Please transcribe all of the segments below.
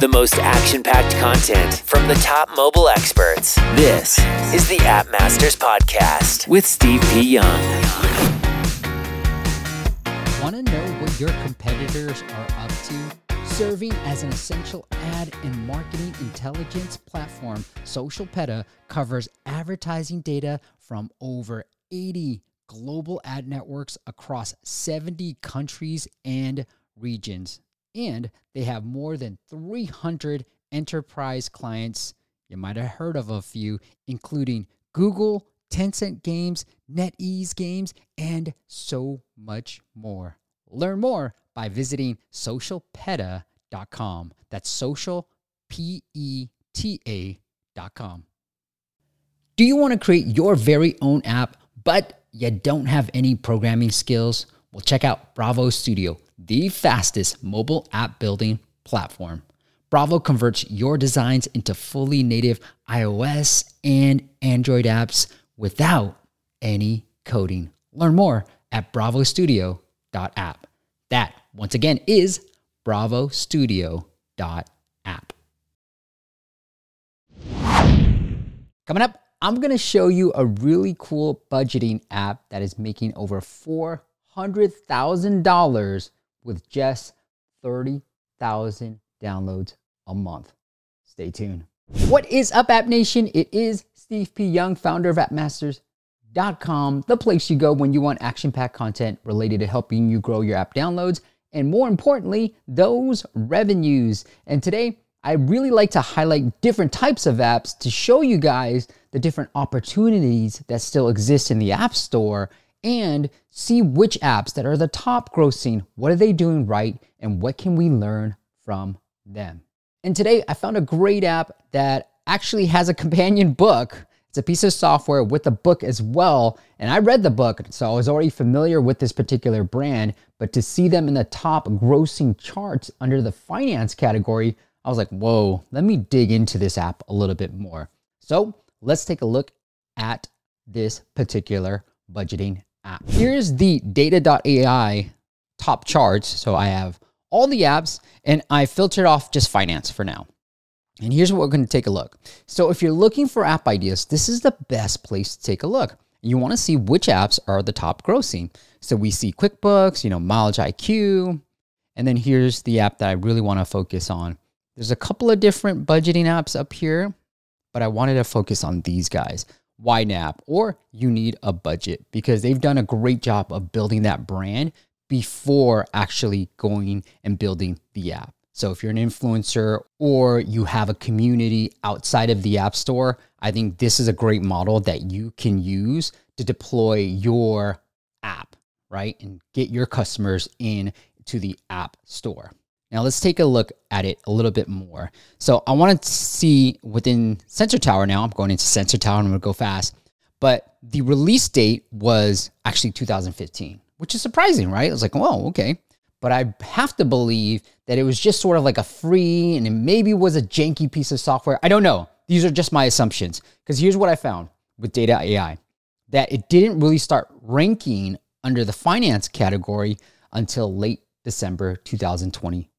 The most action packed content from the top mobile experts. This is the App Masters Podcast with Steve P. Young. Want to know what your competitors are up to? Serving as an essential ad and marketing intelligence platform, SocialPeta covers advertising data from over 80 global ad networks across 70 countries and regions. And they have more than 300 enterprise clients. You might have heard of a few, including Google, Tencent Games, NetEase Games, and so much more. Learn more by visiting socialpeta.com. That's social, P E T A.com. Do you want to create your very own app, but you don't have any programming skills? Well, check out Bravo Studio, the fastest mobile app building platform. Bravo converts your designs into fully native iOS and Android apps without any coding. Learn more at bravostudio.app. That, once again, is bravostudio.app. Coming up, I'm going to show you a really cool budgeting app that is making over $400,000 with just 30,000 downloads a month. Stay tuned. What is up, App Nation? It is Steve P. Young, founder of appmasters.com, the place you go when you want action packed content related to helping you grow your app downloads and, more importantly, those revenues. And today, I really like to highlight different types of apps to show you guys the different opportunities that still exist in the App Store and see which apps that are the top grossing, what are they doing right, and what can we learn from them. And today I found a great app that actually has a companion book. It's a piece of software with a book as well. And I read the book, so I was already familiar with this particular brand. But to see them in the top grossing charts under the finance category, I was like, whoa, let me dig into this app a little bit more. So let's take a look at this particular budgeting app. Here's the data.ai top charts. So I have all the apps and I filtered off just finance for now. And here's what we're going to take a look. So if you're looking for app ideas, this is the best place to take a look. You want to see which apps are the top grossing. So we see QuickBooks, you know, Mileage IQ, and then here's the app that I really want to focus on. There's a couple of different budgeting apps up here, but I wanted to focus on these guys. YNAB or You Need a Budget because they've done a great job of building that brand before actually going and building the app. So if you're an influencer or you have a community outside of the App Store, I think this is a great model that you can use to deploy your app, right? And get your customers in to the App Store. Now let's take a look at it a little bit more. So I want to see within Sensor Tower now, I'm going into Sensor Tower, I'm going to go fast, but the release date was actually 2015 which is surprising, right? I was like, oh, okay. But I have to believe that it was just sort of like a free and it maybe was a janky piece of software. I don't know. These are just my assumptions. Because here's what I found with Data AI that it didn't really start ranking under the finance category until late December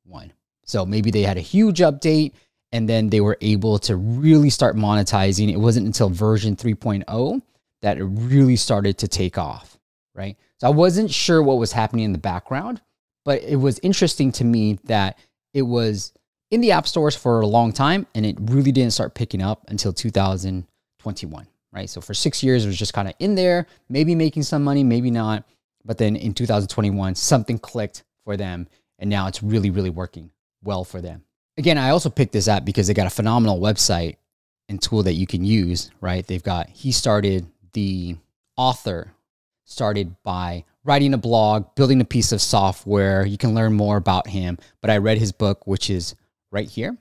2021. So maybe they had a huge update and then they were able to really start monetizing. It wasn't until version 3.0 that it really started to take off, right? So I wasn't sure what was happening in the background, but it was interesting to me that it was in the app stores for a long time and it really didn't start picking up until 2021, right? So for six years, it was just kind of in there, maybe making some money, maybe not. But then in 2021, something clicked for them and now it's really, really working well for them. Again, I also picked this app because they got a phenomenal website and tool that you can use, right? They've got, he started the author started by writing a blog, building a piece of software. You can learn more about him. But I read his book, which is right here.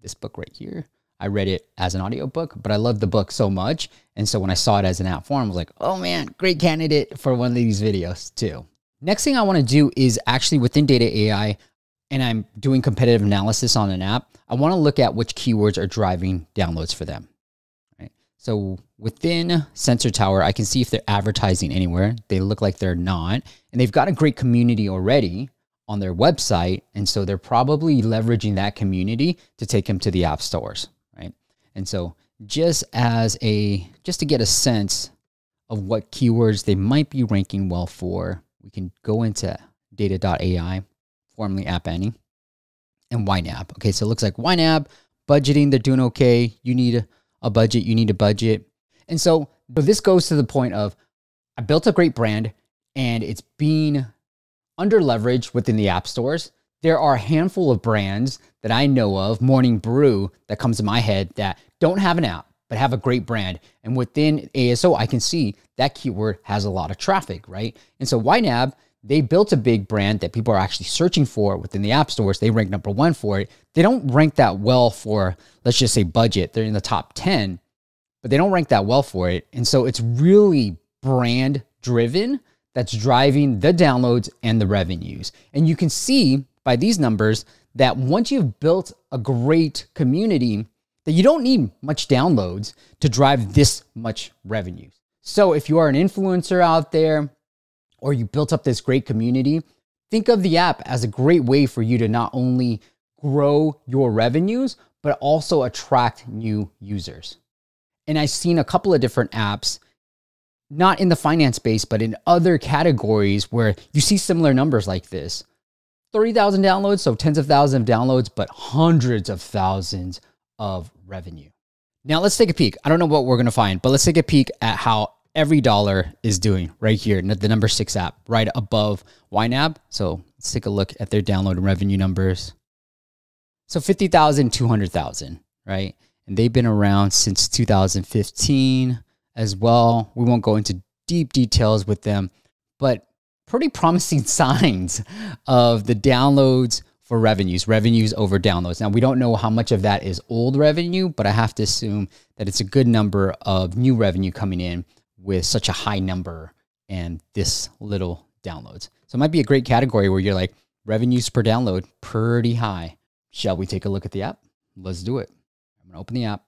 This book right here. I read it as an audiobook, but I loved the book so much. And so when I saw it as an app form, I was like, oh man, great candidate for one of these videos too. Next thing I want to do is actually within Data AI, and I'm doing competitive analysis on an app, I want to look at which keywords are driving downloads for them. So within Sensor Tower, I can see if they're advertising anywhere. They look like they're not. And they've got a great community already on their website. And so they're probably leveraging that community to take them to the app stores, right? And so just as a just to get a sense of what keywords they might be ranking well for, we can go into data.ai, formerly App Annie, and YNAB. Okay, so it looks like YNAB, budgeting, they're doing okay. You need a, budget, you need a budget. And so, so this goes to the point of I built a great brand and it's being under leveraged within the app stores. There are a handful of brands that I know of, Morning Brew, that comes to my head that don't have an app, but have a great brand. And within ASO, I can see that keyword has a lot of traffic, right? And so YNAB, they built a big brand that people are actually searching for within the app stores. They rank number one for it. They don't rank that well for, let's just say, budget. They're in the top 10, but they don't rank that well for it. And so it's really brand driven that's driving the downloads and the revenues. And you can see by these numbers that once you've built a great community, that you don't need much downloads to drive this much revenue. So if you are an influencer out there or you built up this great community, think of the app as a great way for you to not only grow your revenues, but also attract new users. And I've seen a couple of different apps not in the finance space, but in other categories where you see similar numbers like this 30,000 downloads, so tens of thousands of downloads, but hundreds of thousands of revenue. Now let's take a peek. I don't know what we're going to find, but let's take a peek at how EveryDollar is doing right here, the number six app, right above YNAB. So let's take a look at their download and revenue numbers. So 50,000, 200,000, right? And they've been around since 2015 as well. We won't go into deep details with them, but pretty promising signs of the downloads for revenues, revenues over downloads. Now, we don't know how much of that is old revenue, but I have to assume that it's a good number of new revenue coming in with such a high number and this little downloads. So it might be a great category where you're like, revenues per download, pretty high. Shall we take a look at the app? Let's do it. I'm gonna open the app.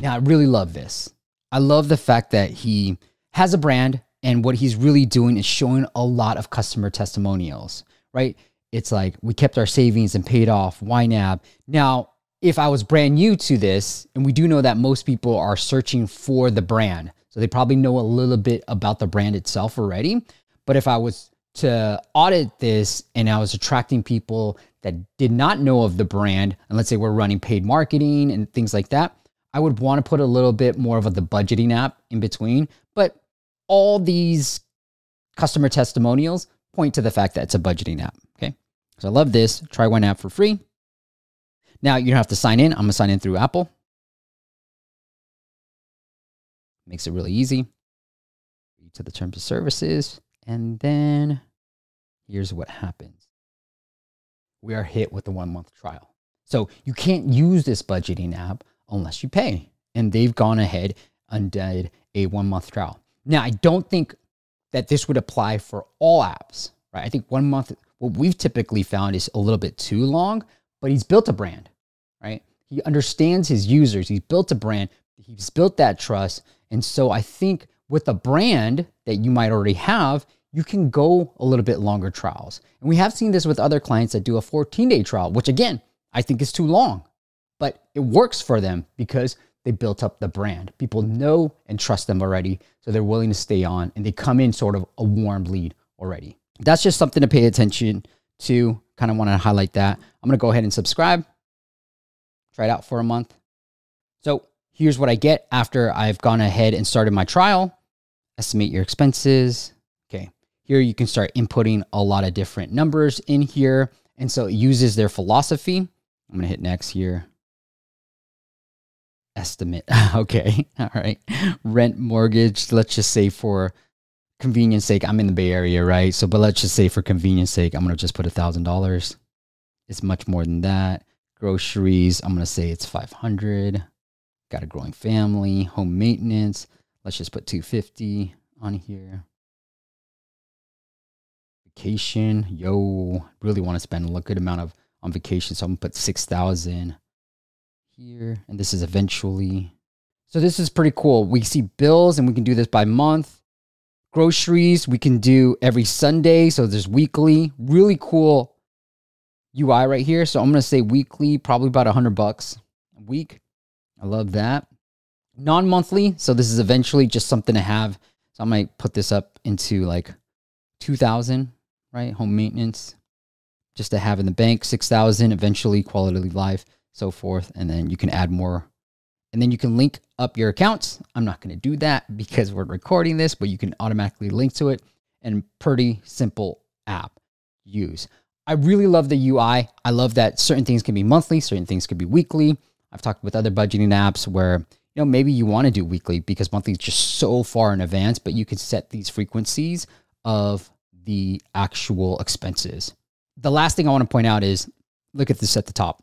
Now, I really love this. I love the fact that he has a brand and what he's really doing is showing a lot of customer testimonials, right? It's like we kept our savings and paid off YNAB. Now, if I was brand new to this, and we do know that most people are searching for the brand, so they probably know a little bit about the brand itself already. But if I was to audit this and I was attracting people that did not know of the brand, and let's say we're running paid marketing and things like that, I would want to put a little bit more of a, the budgeting app in between. But all these customer testimonials point to the fact that it's a budgeting app. So I love this. Try one app for free. Now you don't have to sign in. I'm going to sign in through Apple. Makes it really easy. To the terms of services. And then here's what happens we are hit with the one month trial. So you can't use this budgeting app unless you pay. And they've gone ahead and did a one month trial. Now, I don't think that this would apply for all apps, right? I think one month, what we've typically found is a little bit too long, but he's built a brand, right? He understands his users. He's built a brand. He's built that trust. And so I think with a brand that you might already have, you can go a little bit longer trials. And we have seen this with other clients that do a 14 day trial, which again, I think is too long but it works for them because they built up the brand. People know and trust them already, so they're willing to stay on and they come in sort of a warm lead already. That's just something to pay attention to. Kind of want to highlight that. I'm going to go ahead and subscribe. Try it out for a month. So here's what I get after I've gone ahead and started my trial. Estimate your expenses. Okay. Here you can start inputting a lot of different numbers in here. And so it uses their philosophy. I'm going to hit next here estimate. okay. All right. Rent mortgage, let's just say for convenience sake, I'm in the Bay Area, right? So, but let's just say for convenience sake, I'm to just put a thousand dollars. It's much more than that. Groceries, I'm to say it's 500. Got a growing family, home maintenance. Let's just put 250 on here. Vacation, yo, really want to spend a good amount of on vacation, so I'm gonna put 6,000 here, and this is eventually. So this is pretty cool. We see bills, and we can do this by month. Groceries, we can do every Sunday. So there's weekly. Really cool UI right here. So I'm going to say weekly, probably about 100 bucks a week. I love that. Non monthly. So this is eventually just something to have. So I might put this up into like 2000, right? Home maintenance just to have in the bank, 6,000, eventually quality of life, so forth. And then you can add more. And then you can link up your accounts. I'm not going to do that because we're recording this, but you can automatically link to it and pretty simple app use. I really love the UI. I love that certain things can be monthly, certain things could be weekly. I've talked with other budgeting apps where you know maybe you want to do weekly because monthly is just so far in advance, but you can set these frequencies of the actual expenses the last thing I want to point out is look at this at the top.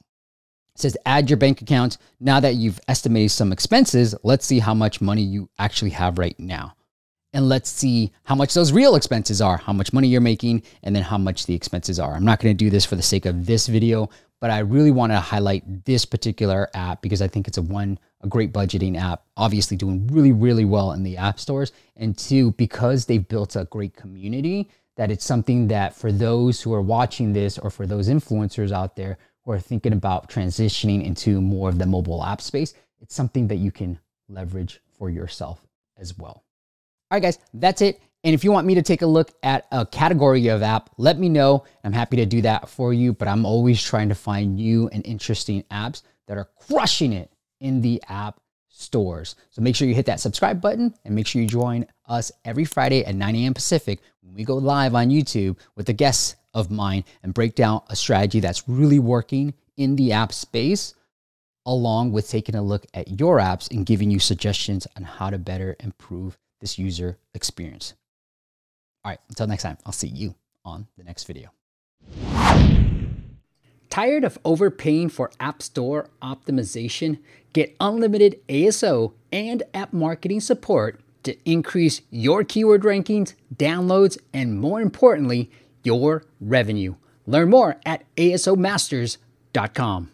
Says add your bank account. Now that you've estimated some expenses, let's see how much money you actually have right now. And let's see how much those real expenses are, how much money you're making, and then how much the expenses are. I'm not going to do this for the sake of this video, but I really want to highlight this particular app because I think it's a one, a great budgeting app, obviously doing really, really well in the app stores. And two, because they've built a great community, that it's something that for those who are watching this or for those influencers out there who are thinking about transitioning into more of the mobile app space, it's something that you can leverage for yourself as well. All right, guys, that's it. And if you want me to take a look at a category of app, let me know. I'm happy to do that for you, but I'm always trying to find new and interesting apps that are crushing it in the app stores. So make sure you hit that subscribe button and make sure you join us every Friday at 9 a.m. Pacific when we go live on YouTube with the guest of mine and break down a strategy that's really working in the app space, along with taking a look at your apps and giving you suggestions on how to better improve this user experience. All right, until next time, I'll see you on the next video. Tired of overpaying for App Store optimization? Get unlimited ASO and app marketing support to increase your keyword rankings, downloads, and more importantly, your revenue. Learn more at asomasters.com.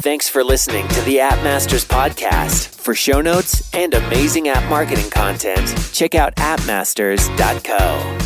Thanks for listening to the App Masters podcast. For show notes and amazing app marketing content, check out appmasters.co.